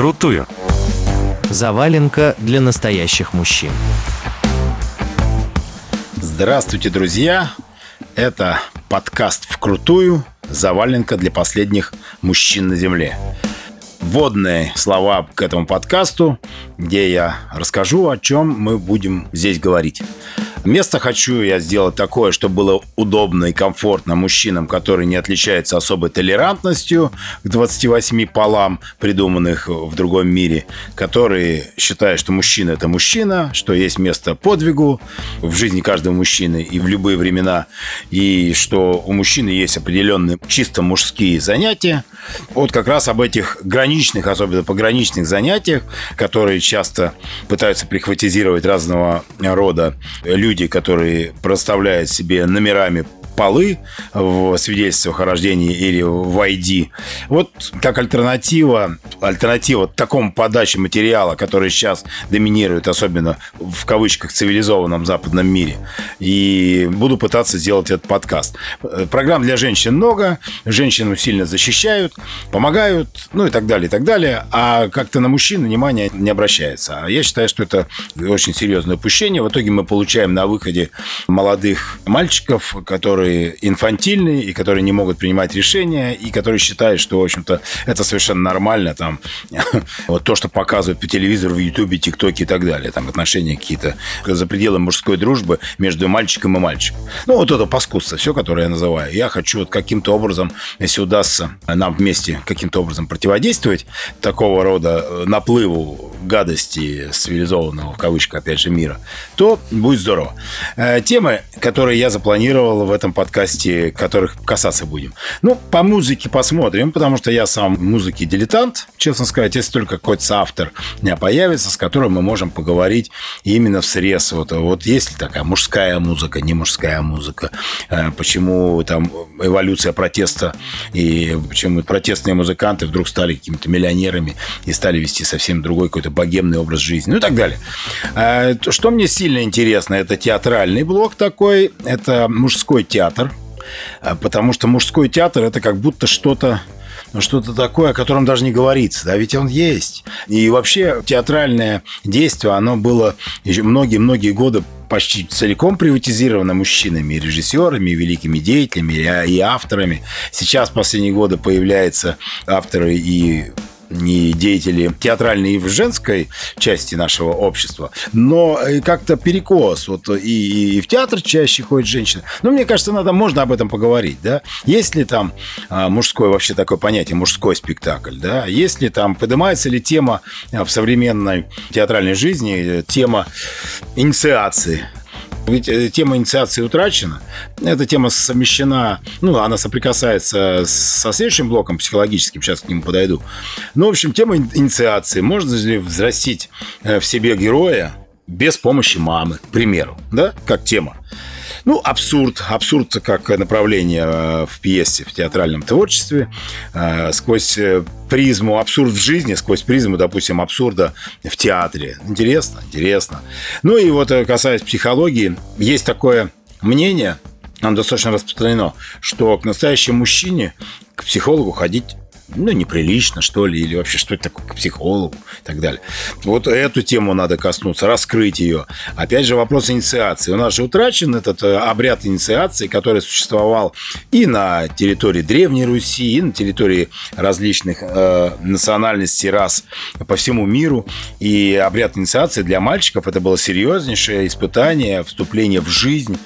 Вкрутую. Заваленка для настоящих мужчин. Здравствуйте, друзья! Это подкаст «Вкрутую. Заваленка для последних мужчин на земле». Вводные слова к этому подкасту, где я расскажу, о чем мы будем здесь говорить. Место хочу я сделать такое, чтобы было удобно и комфортно мужчинам, которые не отличаются особой толерантностью к 28 полам, придуманных в другом мире, которые считают, что мужчина – это мужчина, что есть место подвигу в жизни каждого мужчины и в любые времена, и что у мужчины есть определенные чисто мужские занятия. Вот как раз об этих граничных, особенно пограничных занятиях, которые часто пытаются прихватизировать разного рода люди, люди, которые проставляют себе номерами полы в свидетельствах о рождении или в ID. Вот как альтернатива, альтернатива такому подаче материала, который сейчас доминирует, особенно в кавычках цивилизованном западном мире. И буду пытаться сделать этот подкаст. Программ для женщин много, женщину сильно защищают, помогают, ну и так далее, и так далее. А как-то на мужчин внимание не обращается. А я считаю, что это очень серьезное упущение. В итоге мы получаем на выходе молодых мальчиков, которые которые инфантильные и которые не могут принимать решения, и которые считают, что, в общем-то, это совершенно нормально, там, вот то, что показывают по телевизору, в Ютубе, ТикТоке и так далее, там, отношения какие-то за пределы мужской дружбы между мальчиком и мальчиком. Ну, вот это паскудство, все, которое я называю. Я хочу вот каким-то образом, если удастся нам вместе каким-то образом противодействовать такого рода э, наплыву гадости цивилизованного, в кавычках, опять же, мира, то будет здорово. Э, темы, которые я запланировал в этом подкасте, которых касаться будем. Ну, по музыке посмотрим, потому что я сам музыки дилетант, честно сказать, если только какой-то меня появится, с которым мы можем поговорить именно в срез. Вот, вот есть ли такая мужская музыка, не мужская музыка, э, почему там эволюция протеста и почему протестные музыканты вдруг стали какими-то миллионерами и стали вести совсем другой какой-то богемный образ жизни, ну и так далее. Э, что мне сильно интересно, это театральный блок такой, это мужской театр, театр, а, потому что мужской театр это как будто что-то ну, что-то такое, о котором даже не говорится, да, ведь он есть. И вообще театральное действие, оно было еще многие-многие годы почти целиком приватизировано мужчинами, режиссерами, великими деятелями, и авторами. Сейчас в последние годы появляются авторы и не деятели театральной и в женской части нашего общества, но как-то перекос. Вот и, и в театр чаще ходят женщины. Но мне кажется, надо, можно об этом поговорить, да? Есть ли там а, мужское вообще такое понятие, мужской спектакль, да? Есть ли там, поднимается ли тема в современной театральной жизни, тема инициации ведь э, тема инициации утрачена. Эта тема совмещена, ну, она соприкасается со следующим блоком психологическим, сейчас к нему подойду. Ну, в общем, тема инициации. Можно ли взрастить э, в себе героя без помощи мамы, к примеру, да, как тема. Ну, абсурд. Абсурд как направление э, в пьесе, в театральном творчестве. Э, сквозь э, призму абсурд в жизни, сквозь призму, допустим, абсурда в театре. Интересно, интересно. Ну и вот касаясь психологии, есть такое мнение, оно достаточно распространено, что к настоящему мужчине, к психологу ходить ну, неприлично, что ли, или вообще что это такое к психологу и так далее. Вот эту тему надо коснуться, раскрыть ее. Опять же, вопрос инициации. У нас же утрачен этот э, обряд инициации, который существовал и на территории Древней Руси, и на территории различных э, национальностей, рас по всему миру. И обряд инициации для мальчиков это было серьезнейшее испытание, вступление в жизнь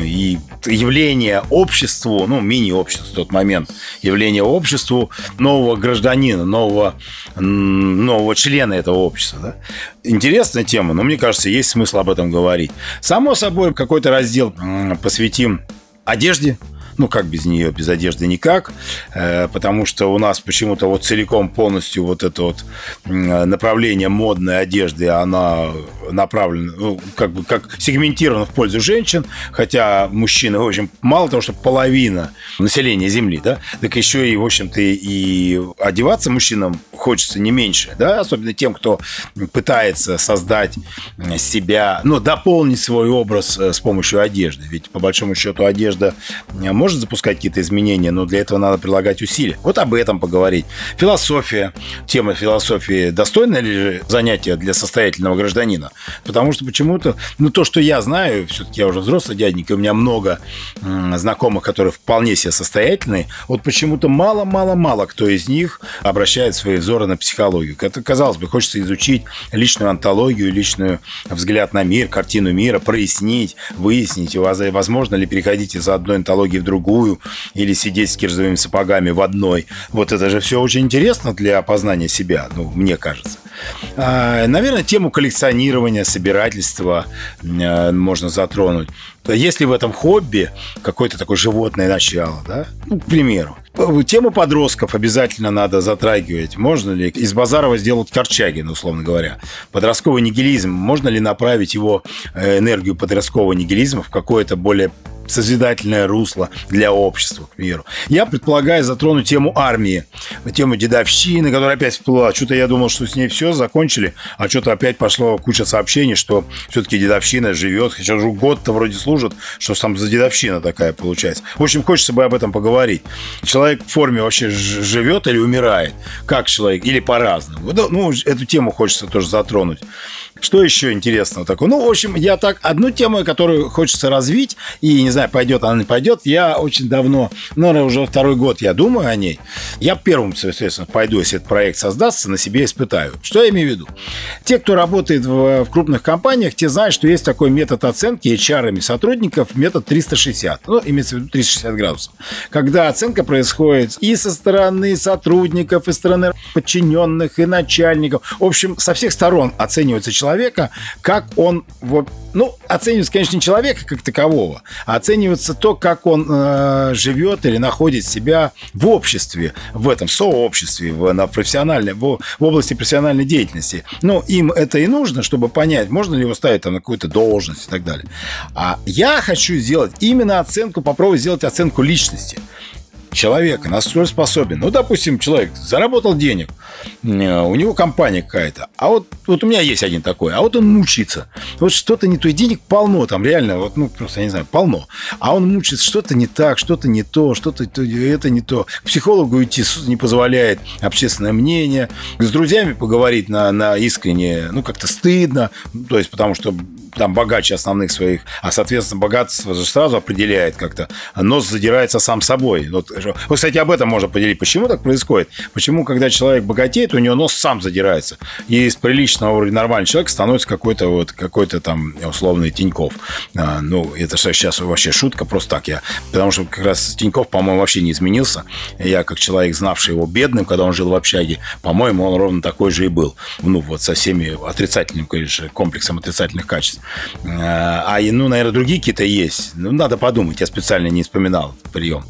и явление обществу, ну, мини-обществу в тот момент, явление обществу нового гражданина, нового, нового члена этого общества. Да? Интересная тема, но мне кажется, есть смысл об этом говорить. Само собой, какой-то раздел посвятим одежде, ну, как без нее, без одежды никак, э, потому что у нас почему-то вот целиком полностью вот это вот направление модной одежды, она направлена, ну, как бы как сегментирована в пользу женщин, хотя мужчины, в общем, мало того, что половина населения Земли, да, так еще и, в общем-то, и одеваться мужчинам хочется не меньше, да, особенно тем, кто пытается создать себя, ну, дополнить свой образ э, с помощью одежды. Ведь, по большому счету, одежда э, может запускать какие-то изменения, но для этого надо прилагать усилия. Вот об этом поговорить. Философия, тема философии, достойное ли занятие для состоятельного гражданина? Потому что почему-то, ну, то, что я знаю, все-таки я уже взрослый дяденька, у меня много знакомых, которые вполне себе состоятельные, вот почему-то мало-мало-мало кто из них обращает свои взоры на психологию. Это, казалось бы, хочется изучить личную антологию, личную взгляд на мир, картину мира, прояснить, выяснить, возможно ли переходить из одной антологии в другую или сидеть с кирзовыми сапогами в одной. Вот это же все очень интересно для опознания себя, ну, мне кажется. А, наверное, тему коллекционирования, собирательства э, можно затронуть. Если в этом хобби какое-то такое животное начало, да, ну, к примеру, Тему подростков обязательно надо затрагивать. Можно ли из Базарова сделать корчаги, ну, условно говоря? Подростковый нигилизм, можно ли направить его э, энергию подросткового нигилизма в какое-то более созидательное русло для общества, к миру. Я предполагаю затронуть тему армии, тему дедовщины, которая опять всплыла. Что-то я думал, что с ней все закончили, а что-то опять пошло куча сообщений, что все-таки дедовщина живет, хотя уже год-то вроде служит, что там за дедовщина такая получается. В общем, хочется бы об этом поговорить. Человек в форме вообще живет или умирает? Как человек? Или по-разному? Ну, эту тему хочется тоже затронуть. Что еще интересного такого? Ну, в общем, я так... Одну тему, которую хочется развить, и, не знаю, пойдет она не пойдет, я очень давно, ну, наверное, уже второй год я думаю о ней. Я первым, соответственно, пойду, если этот проект создастся, на себе испытаю. Что я имею в виду? Те, кто работает в, в крупных компаниях, те знают, что есть такой метод оценки HR сотрудников, метод 360. Ну, имеется в виду 360 градусов. Когда оценка происходит и со стороны сотрудников, и со стороны подчиненных, и начальников. В общем, со всех сторон оценивается человек человека, как он, вот, ну, оценивается, конечно, не человека как такового, а оценивается то, как он э, живет или находит себя в обществе, в этом сообществе, в, на профессиональной, в, в области профессиональной деятельности. Ну, им это и нужно, чтобы понять, можно ли его ставить там на какую-то должность и так далее. А я хочу сделать именно оценку, попробовать сделать оценку личности человека, насколько способен. Ну, допустим, человек заработал денег, э, у него компания какая-то, а вот, вот у меня есть один такой, а вот он мучится. Вот что-то не то, и денег полно там, реально, вот, ну, просто, я не знаю, полно. А он мучится, что-то не так, что-то не то, что-то это не то. К психологу идти не позволяет общественное мнение, с друзьями поговорить на, на искренне, ну, как-то стыдно, то есть потому что там богаче основных своих, а, соответственно, богатство же сразу определяет как-то. Нос задирается сам собой. Вот, вот, кстати, об этом можно поделить. Почему так происходит? Почему, когда человек богатеет, у него нос сам задирается? И из приличного уровня нормального человека становится какой-то вот, какой-то там условный Тиньков. А, ну, это сейчас вообще шутка, просто так я. Потому что как раз Тиньков, по-моему, вообще не изменился. Я, как человек, знавший его бедным, когда он жил в общаге, по-моему, он ровно такой же и был. Ну, вот со всеми отрицательными, конечно, комплексом отрицательных качеств. А, ну, наверное, другие какие-то есть. Ну, надо подумать, я специально не вспоминал прием.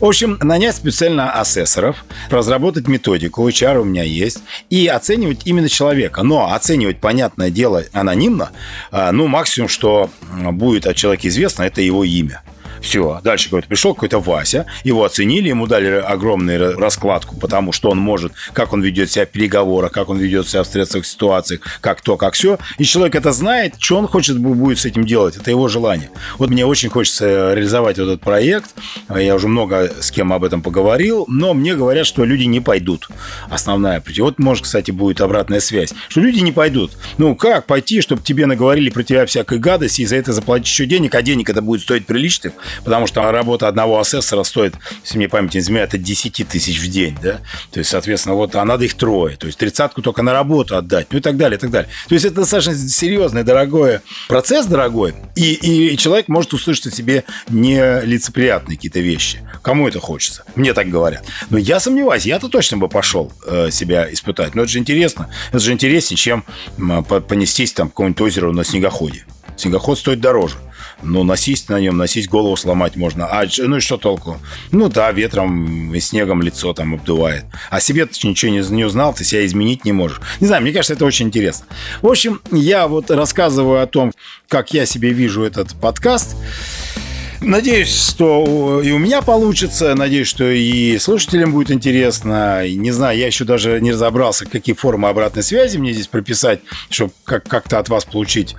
В общем, нанять специально асессоров, разработать методику, HR у меня есть, и оценивать именно человека. Но оценивать, понятное дело, анонимно, а, ну, максимум, что будет от человека известно, это его имя. Все. Дальше какой-то пришел какой-то Вася, его оценили, ему дали огромную раскладку, потому что он может, как он ведет себя в переговорах, как он ведет себя в стрессовых ситуациях, как то, как все. И человек это знает, что он хочет будет с этим делать. Это его желание. Вот мне очень хочется реализовать вот этот проект. Я уже много с кем об этом поговорил, но мне говорят, что люди не пойдут. Основная причина. Вот, может, кстати, будет обратная связь, что люди не пойдут. Ну, как пойти, чтобы тебе наговорили про тебя всякой гадости, и за это заплатить еще денег, а денег это будет стоить приличных, потому что работа одного асессора стоит, если мне память не изменяет, от 10 тысяч в день, да, то есть, соответственно, вот, а надо их трое, то есть тридцатку только на работу отдать, ну и так далее, и так далее. То есть это достаточно серьезный, дорогой процесс, дорогой, и, и человек может услышать о себе нелицеприятные какие-то вещи. Кому это хочется? Мне так говорят. Но я сомневаюсь, я-то точно бы пошел э, себя испытать. Но это же интересно. Это же интереснее, чем понестись там к какому-нибудь озеру на снегоходе. Снегоход стоит дороже. Ну, носить на нем, носить голову сломать можно. А ну и что толку? Ну да, ветром и снегом лицо там обдувает. А себе ты ничего не, не узнал, ты себя изменить не можешь. Не знаю, мне кажется, это очень интересно. В общем, я вот рассказываю о том, как я себе вижу этот подкаст. Надеюсь, что и у меня получится. Надеюсь, что и слушателям будет интересно. Не знаю, я еще даже не разобрался, какие формы обратной связи мне здесь прописать, чтобы как- как-то от вас получить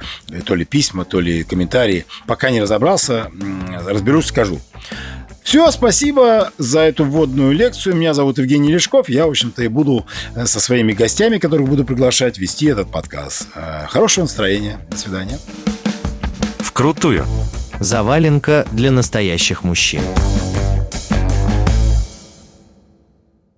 то ли письма, то ли комментарии. Пока не разобрался, разберусь, скажу. Все, спасибо за эту вводную лекцию. Меня зовут Евгений Лешков. Я, в общем-то, и буду э, со своими гостями, которых буду приглашать, вести этот подкаст. Э, хорошего настроения. До свидания. Вкрутую. Заваленка для настоящих мужчин.